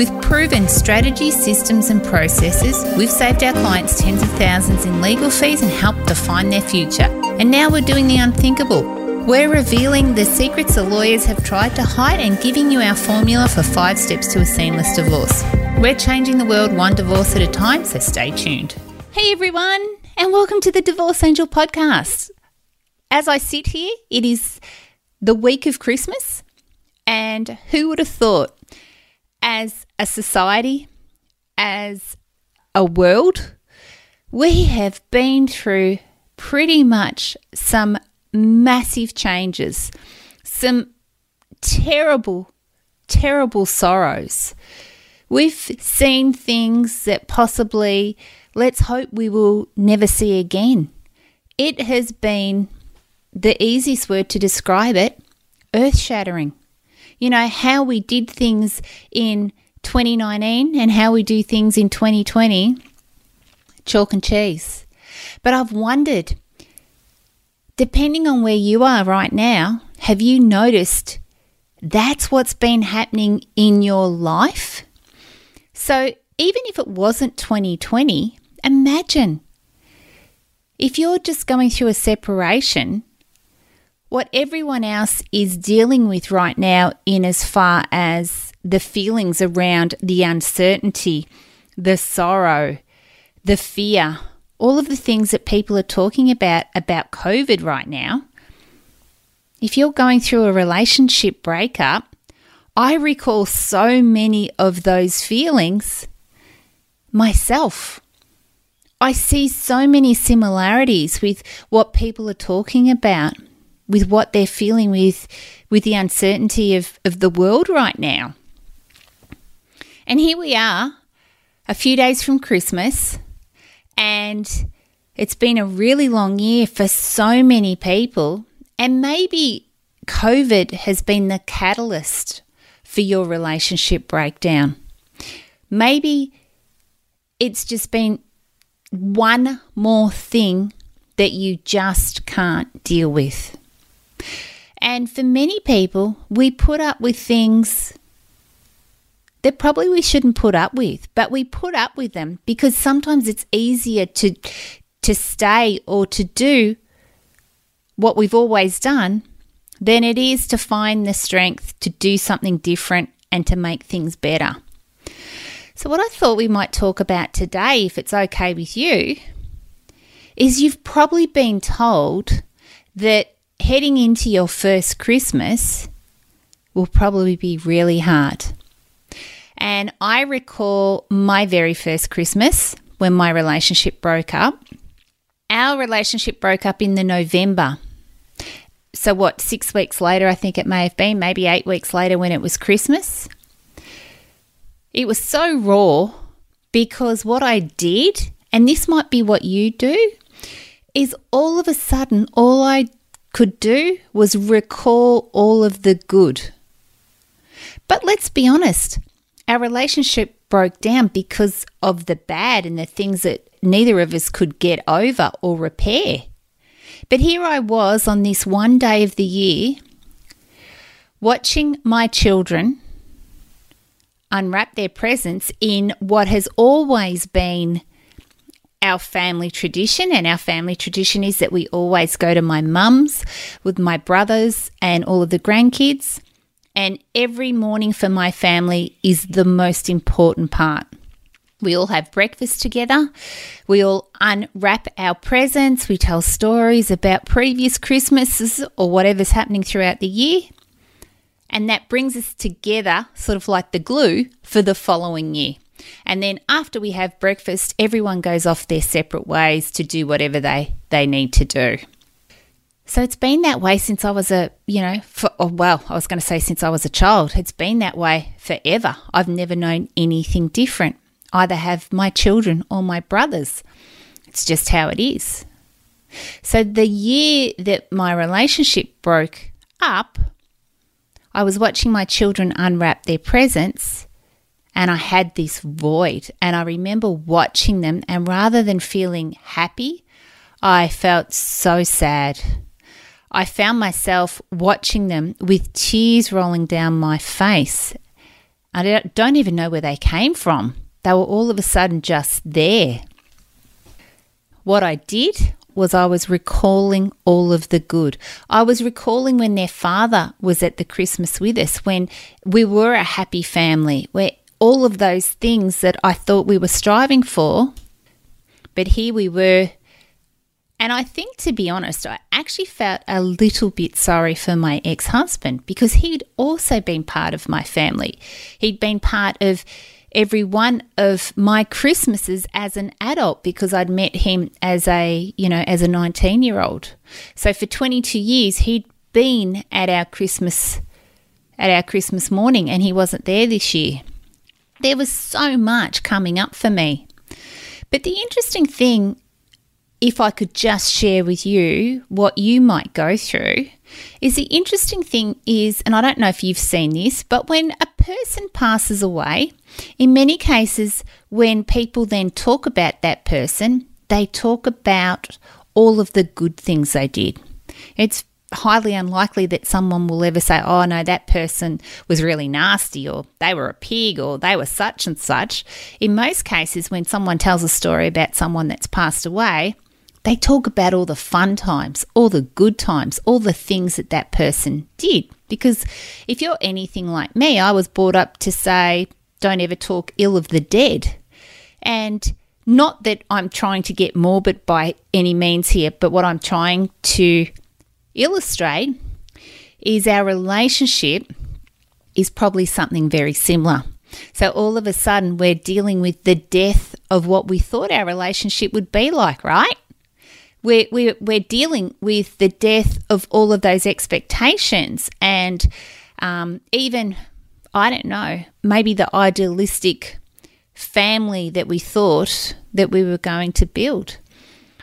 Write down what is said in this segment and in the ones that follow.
With proven strategies, systems, and processes, we've saved our clients tens of thousands in legal fees and helped define their future. And now we're doing the unthinkable. We're revealing the secrets the lawyers have tried to hide and giving you our formula for five steps to a seamless divorce. We're changing the world one divorce at a time, so stay tuned. Hey everyone, and welcome to the Divorce Angel podcast. As I sit here, it is the week of Christmas, and who would have thought as a society, as a world, we have been through pretty much some massive changes, some terrible, terrible sorrows. We've seen things that possibly, let's hope we will never see again. It has been the easiest word to describe it earth shattering you know, how we did things in 2019 and how we do things in 2020, chalk and cheese. But I've wondered, depending on where you are right now, have you noticed that's what's been happening in your life? So even if it wasn't 2020, imagine if you're just going through a separation what everyone else is dealing with right now, in as far as the feelings around the uncertainty, the sorrow, the fear, all of the things that people are talking about about COVID right now. If you're going through a relationship breakup, I recall so many of those feelings myself. I see so many similarities with what people are talking about with what they're feeling with with the uncertainty of, of the world right now. And here we are, a few days from Christmas, and it's been a really long year for so many people. And maybe COVID has been the catalyst for your relationship breakdown. Maybe it's just been one more thing that you just can't deal with. And for many people, we put up with things that probably we shouldn't put up with, but we put up with them because sometimes it's easier to to stay or to do what we've always done than it is to find the strength to do something different and to make things better. So what I thought we might talk about today if it's okay with you is you've probably been told that heading into your first Christmas will probably be really hard. And I recall my very first Christmas when my relationship broke up. Our relationship broke up in the November. So, what, six weeks later, I think it may have been, maybe eight weeks later when it was Christmas. It was so raw because what I did, and this might be what you do, is all of a sudden, all I could do was recall all of the good. But let's be honest, our relationship broke down because of the bad and the things that neither of us could get over or repair. But here I was on this one day of the year, watching my children unwrap their presents in what has always been our family tradition, and our family tradition is that we always go to my mum's with my brothers and all of the grandkids. And every morning for my family is the most important part. We all have breakfast together. We all unwrap our presents. We tell stories about previous Christmases or whatever's happening throughout the year. And that brings us together, sort of like the glue, for the following year. And then after we have breakfast, everyone goes off their separate ways to do whatever they, they need to do. So it's been that way since I was a, you know, for, oh, well, I was going to say since I was a child. It's been that way forever. I've never known anything different. Either have my children or my brothers. It's just how it is. So, the year that my relationship broke up, I was watching my children unwrap their presents and I had this void. And I remember watching them, and rather than feeling happy, I felt so sad. I found myself watching them with tears rolling down my face. I don't even know where they came from. They were all of a sudden just there. What I did was I was recalling all of the good. I was recalling when their father was at the Christmas with us, when we were a happy family, where all of those things that I thought we were striving for, but here we were. And I think, to be honest, I actually felt a little bit sorry for my ex husband because he'd also been part of my family. He'd been part of every one of my Christmases as an adult because I'd met him as a, you know, as a 19 year old. So for 22 years, he'd been at our Christmas, at our Christmas morning and he wasn't there this year. There was so much coming up for me. But the interesting thing, if I could just share with you what you might go through, is the interesting thing is, and I don't know if you've seen this, but when a person passes away, in many cases, when people then talk about that person, they talk about all of the good things they did. It's highly unlikely that someone will ever say, oh, no, that person was really nasty, or they were a pig, or they were such and such. In most cases, when someone tells a story about someone that's passed away, they talk about all the fun times, all the good times, all the things that that person did. Because if you're anything like me, I was brought up to say, don't ever talk ill of the dead. And not that I'm trying to get morbid by any means here, but what I'm trying to illustrate is our relationship is probably something very similar. So all of a sudden, we're dealing with the death of what we thought our relationship would be like, right? We're, we're, we're dealing with the death of all of those expectations and um, even, I don't know, maybe the idealistic family that we thought that we were going to build.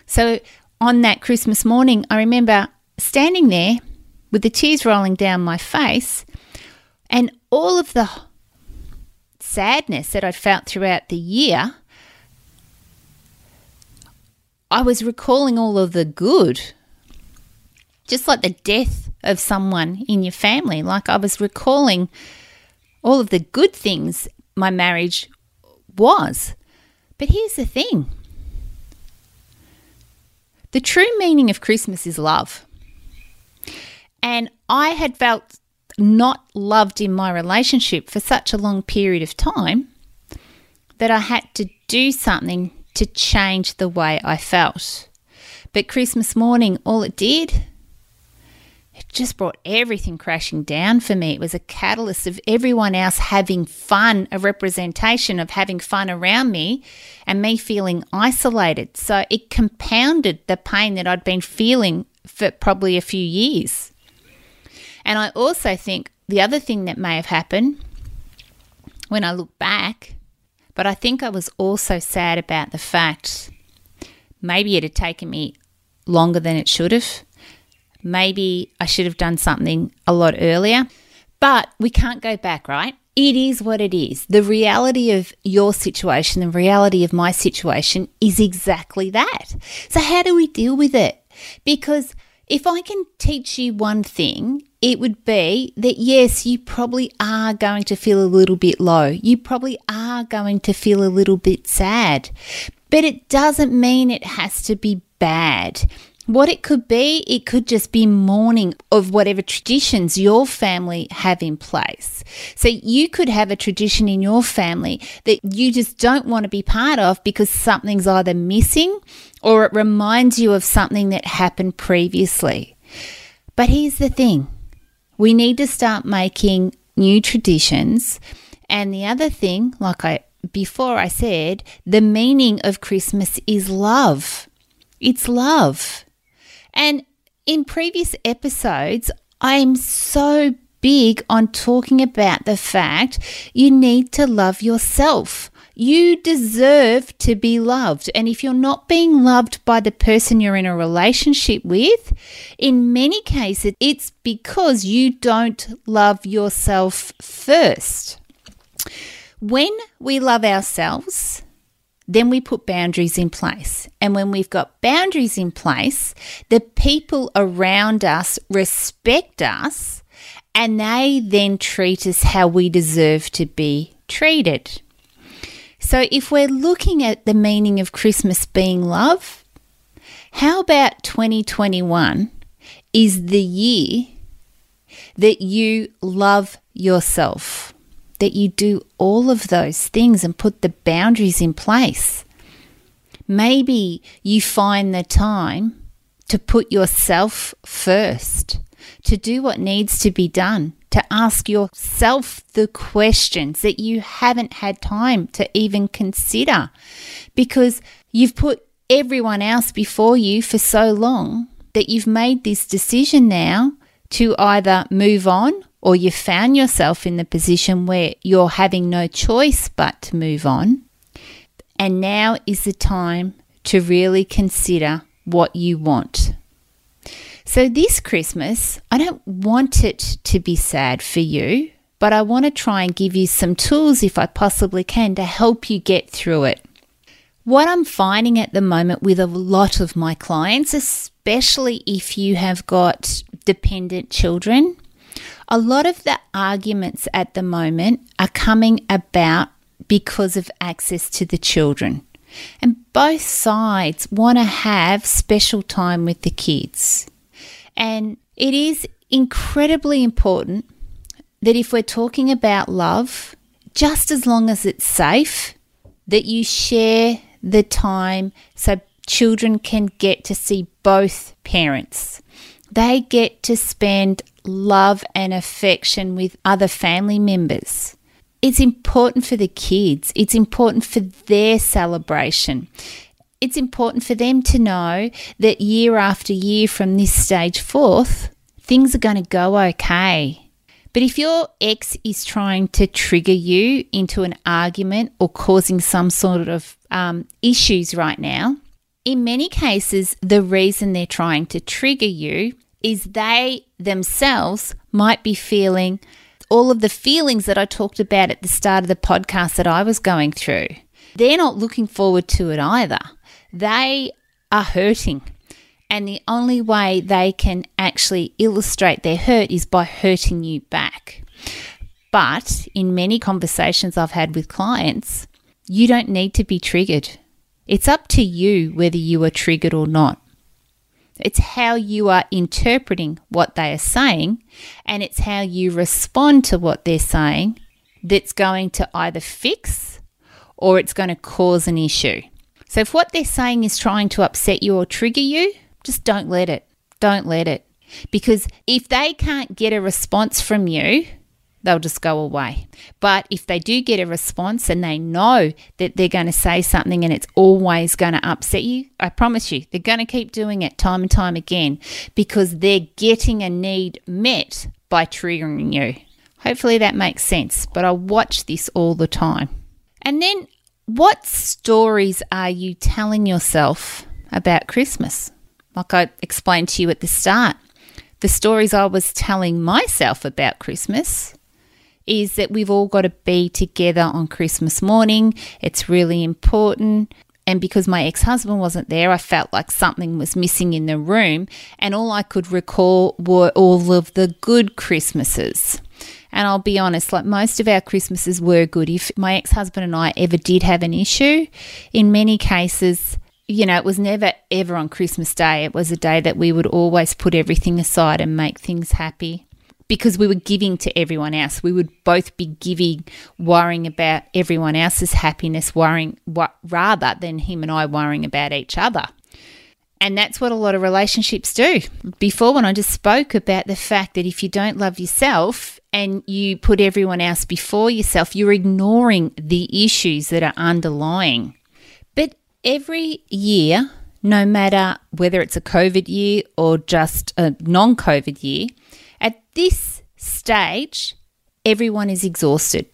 So on that Christmas morning, I remember standing there with the tears rolling down my face and all of the sadness that I'd felt throughout the year, I was recalling all of the good. Just like the death of someone in your family. Like I was recalling all of the good things my marriage was. But here's the thing the true meaning of Christmas is love. And I had felt not loved in my relationship for such a long period of time that I had to do something to change the way I felt. But Christmas morning, all it did, it just brought everything crashing down for me. It was a catalyst of everyone else having fun, a representation of having fun around me, and me feeling isolated. So it compounded the pain that I'd been feeling for probably a few years. And I also think the other thing that may have happened when I look back, but I think I was also sad about the fact maybe it had taken me longer than it should have. Maybe I should have done something a lot earlier. But we can't go back, right? It is what it is. The reality of your situation, the reality of my situation is exactly that. So, how do we deal with it? Because if I can teach you one thing, it would be that yes, you probably are going to feel a little bit low. You probably are going to feel a little bit sad. But it doesn't mean it has to be bad. What it could be, it could just be mourning of whatever traditions your family have in place. So you could have a tradition in your family that you just don't want to be part of because something's either missing or it reminds you of something that happened previously. But here's the thing we need to start making new traditions. And the other thing, like I before I said, the meaning of Christmas is love. It's love. And in previous episodes, I'm so big on talking about the fact you need to love yourself. You deserve to be loved. And if you're not being loved by the person you're in a relationship with, in many cases, it's because you don't love yourself first. When we love ourselves, then we put boundaries in place. And when we've got boundaries in place, the people around us respect us and they then treat us how we deserve to be treated. So, if we're looking at the meaning of Christmas being love, how about 2021 is the year that you love yourself? that you do all of those things and put the boundaries in place. Maybe you find the time to put yourself first, to do what needs to be done, to ask yourself the questions that you haven't had time to even consider because you've put everyone else before you for so long that you've made this decision now to either move on or you found yourself in the position where you're having no choice but to move on. And now is the time to really consider what you want. So, this Christmas, I don't want it to be sad for you, but I want to try and give you some tools, if I possibly can, to help you get through it. What I'm finding at the moment with a lot of my clients, especially if you have got dependent children, a lot of the arguments at the moment are coming about because of access to the children. And both sides want to have special time with the kids. And it is incredibly important that if we're talking about love, just as long as it's safe, that you share the time so children can get to see both parents. They get to spend love and affection with other family members. It's important for the kids, it's important for their celebration. It's important for them to know that year after year from this stage forth, things are going to go okay. But if your ex is trying to trigger you into an argument or causing some sort of um, issues right now, in many cases, the reason they're trying to trigger you is they themselves might be feeling all of the feelings that I talked about at the start of the podcast that I was going through. They're not looking forward to it either. They are hurting. And the only way they can actually illustrate their hurt is by hurting you back. But in many conversations I've had with clients, you don't need to be triggered. It's up to you whether you are triggered or not. It's how you are interpreting what they are saying, and it's how you respond to what they're saying that's going to either fix or it's going to cause an issue. So, if what they're saying is trying to upset you or trigger you, just don't let it. Don't let it. Because if they can't get a response from you, they'll just go away. But if they do get a response and they know that they're going to say something and it's always going to upset you, I promise you, they're going to keep doing it time and time again because they're getting a need met by triggering you. Hopefully that makes sense, but I watch this all the time. And then, what stories are you telling yourself about Christmas? Like I explained to you at the start, the stories I was telling myself about Christmas is that we've all got to be together on Christmas morning. It's really important. And because my ex husband wasn't there, I felt like something was missing in the room. And all I could recall were all of the good Christmases. And I'll be honest, like most of our Christmases were good. If my ex husband and I ever did have an issue, in many cases, you know, it was never ever on Christmas Day. It was a day that we would always put everything aside and make things happy because we were giving to everyone else. We would both be giving, worrying about everyone else's happiness, worrying what, rather than him and I worrying about each other. And that's what a lot of relationships do. Before, when I just spoke about the fact that if you don't love yourself and you put everyone else before yourself, you're ignoring the issues that are underlying. But every year, no matter whether it's a COVID year or just a non COVID year, at this stage, everyone is exhausted.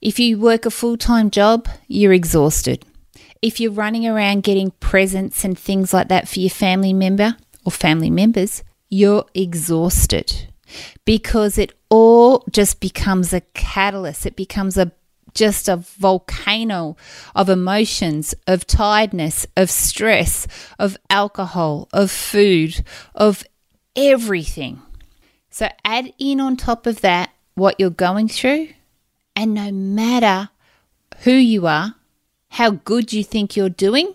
If you work a full time job, you're exhausted. If you're running around getting presents and things like that for your family member or family members, you're exhausted because it all just becomes a catalyst. It becomes a just a volcano of emotions, of tiredness, of stress, of alcohol, of food, of everything. So add in on top of that what you're going through, and no matter who you are, how good you think you're doing,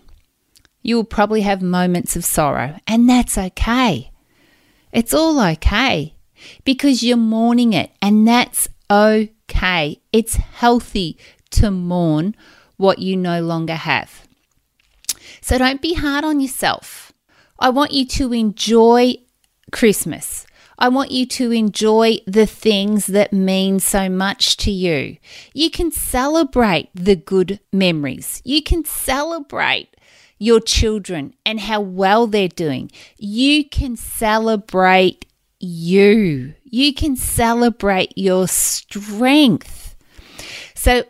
you will probably have moments of sorrow, and that's okay. It's all okay because you're mourning it, and that's okay. It's healthy to mourn what you no longer have. So don't be hard on yourself. I want you to enjoy Christmas. I want you to enjoy the things that mean so much to you. You can celebrate the good memories. You can celebrate your children and how well they're doing. You can celebrate you. You can celebrate your strength. So,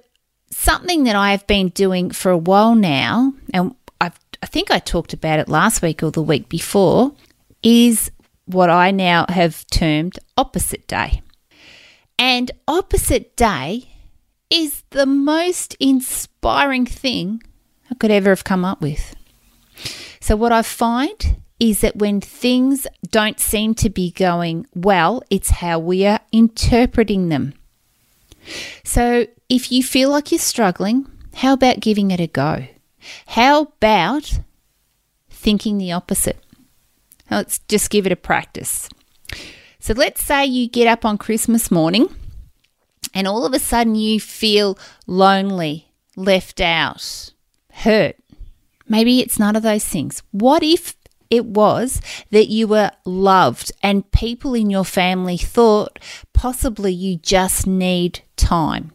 something that I have been doing for a while now, and I've, I think I talked about it last week or the week before, is what I now have termed opposite day. And opposite day is the most inspiring thing I could ever have come up with. So, what I find is that when things don't seem to be going well, it's how we are interpreting them. So, if you feel like you're struggling, how about giving it a go? How about thinking the opposite? Let's just give it a practice. So, let's say you get up on Christmas morning and all of a sudden you feel lonely, left out, hurt. Maybe it's none of those things. What if it was that you were loved and people in your family thought possibly you just need time.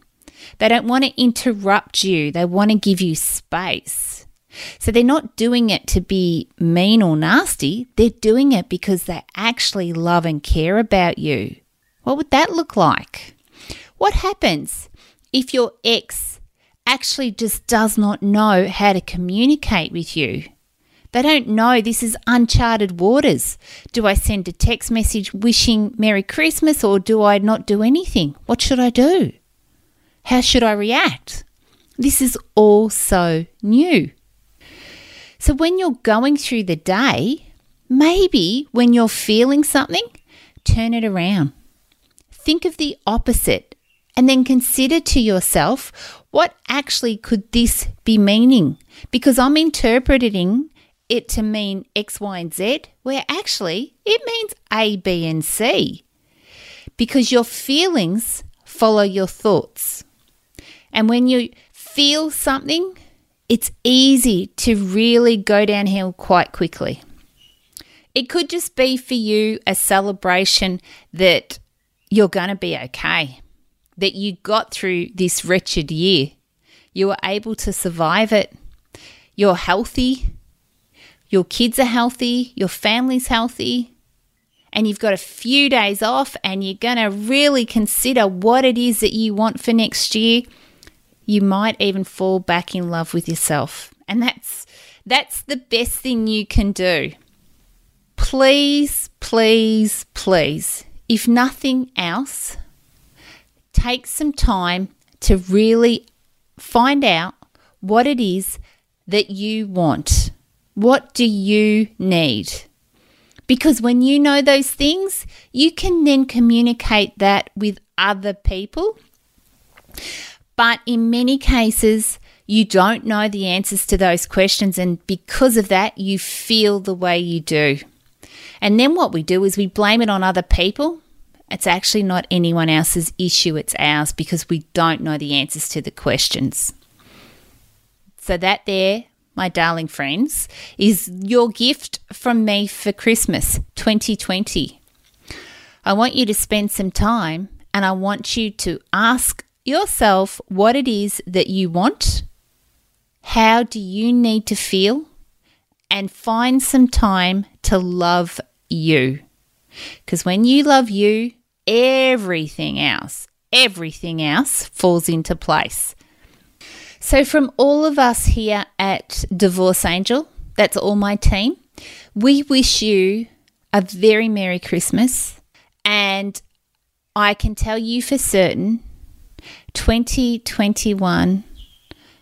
They don't want to interrupt you, they want to give you space. So they're not doing it to be mean or nasty, they're doing it because they actually love and care about you. What would that look like? What happens if your ex actually just does not know how to communicate with you? They don't know this is uncharted waters. Do I send a text message wishing Merry Christmas or do I not do anything? What should I do? How should I react? This is all so new. So, when you're going through the day, maybe when you're feeling something, turn it around. Think of the opposite and then consider to yourself what actually could this be meaning? Because I'm interpreting it to mean X, Y, and Z, where actually it means A, B, and C. Because your feelings follow your thoughts. And when you feel something, it's easy to really go downhill quite quickly. It could just be for you a celebration that you're going to be okay, that you got through this wretched year. You were able to survive it. You're healthy your kids are healthy, your family's healthy, and you've got a few days off and you're going to really consider what it is that you want for next year, you might even fall back in love with yourself. And that's that's the best thing you can do. Please, please, please, if nothing else, take some time to really find out what it is that you want. What do you need? Because when you know those things, you can then communicate that with other people. But in many cases, you don't know the answers to those questions, and because of that, you feel the way you do. And then what we do is we blame it on other people. It's actually not anyone else's issue, it's ours because we don't know the answers to the questions. So, that there my darling friends, is your gift from me for Christmas 2020. I want you to spend some time and I want you to ask yourself what it is that you want. How do you need to feel? And find some time to love you. Because when you love you, everything else, everything else falls into place. So, from all of us here at Divorce Angel, that's all my team, we wish you a very Merry Christmas. And I can tell you for certain 2021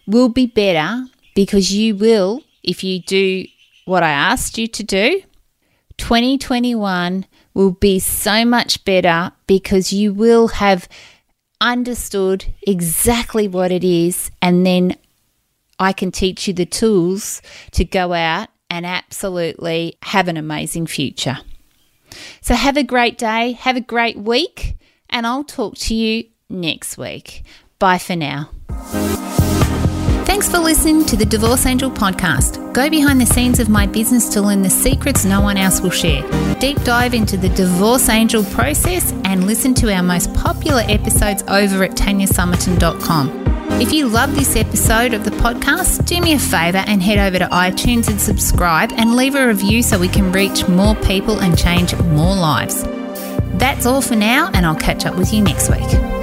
will be better because you will, if you do what I asked you to do, 2021 will be so much better because you will have understood exactly what it is, and then I can teach you the tools to go out and absolutely have an amazing future. So, have a great day, have a great week, and I'll talk to you next week. Bye for now. Thanks for listening to the Divorce Angel podcast. Go behind the scenes of my business to learn the secrets no one else will share. Deep dive into the Divorce Angel process and listen to our most popular episodes over at tanyasummerton.com. If you love this episode of the podcast, do me a favour and head over to iTunes and subscribe and leave a review so we can reach more people and change more lives. That's all for now, and I'll catch up with you next week.